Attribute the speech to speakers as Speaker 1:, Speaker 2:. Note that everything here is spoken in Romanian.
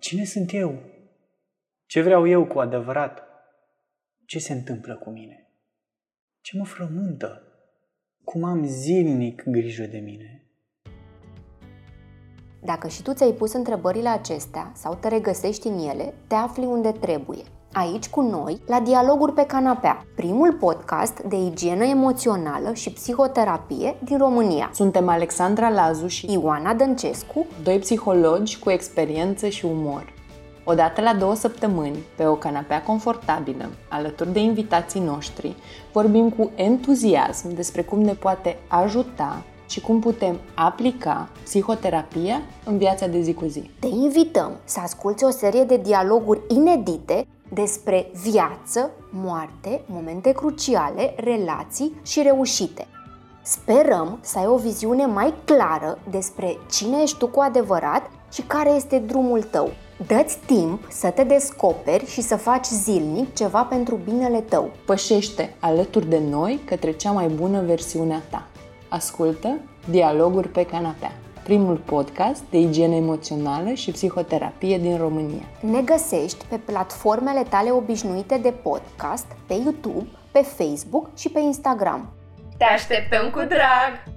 Speaker 1: Cine sunt eu? Ce vreau eu cu adevărat? Ce se întâmplă cu mine? Ce mă frământă? Cum am zilnic grijă de mine?
Speaker 2: Dacă și tu ți-ai pus întrebările acestea sau te regăsești în ele, te afli unde trebuie. Aici cu noi, la Dialoguri pe Canapea, primul podcast de igienă emoțională și psihoterapie din România.
Speaker 3: Suntem Alexandra Lazu și
Speaker 2: Ioana Dăncescu,
Speaker 3: doi psihologi cu experiență și umor. Odată la două săptămâni, pe o canapea confortabilă, alături de invitații noștri, vorbim cu entuziasm despre cum ne poate ajuta și cum putem aplica psihoterapia în viața de zi cu zi.
Speaker 2: Te invităm să asculți o serie de dialoguri inedite despre viață, moarte, momente cruciale, relații și reușite. Sperăm să ai o viziune mai clară despre cine ești tu cu adevărat și care este drumul tău. Dă-ți timp să te descoperi și să faci zilnic ceva pentru binele tău.
Speaker 3: Pășește alături de noi către cea mai bună versiune a ta. Ascultă Dialoguri pe canapea, primul podcast de igienă emoțională și psihoterapie din România.
Speaker 2: Ne găsești pe platformele tale obișnuite de podcast, pe YouTube, pe Facebook și pe Instagram.
Speaker 4: Te așteptăm cu drag!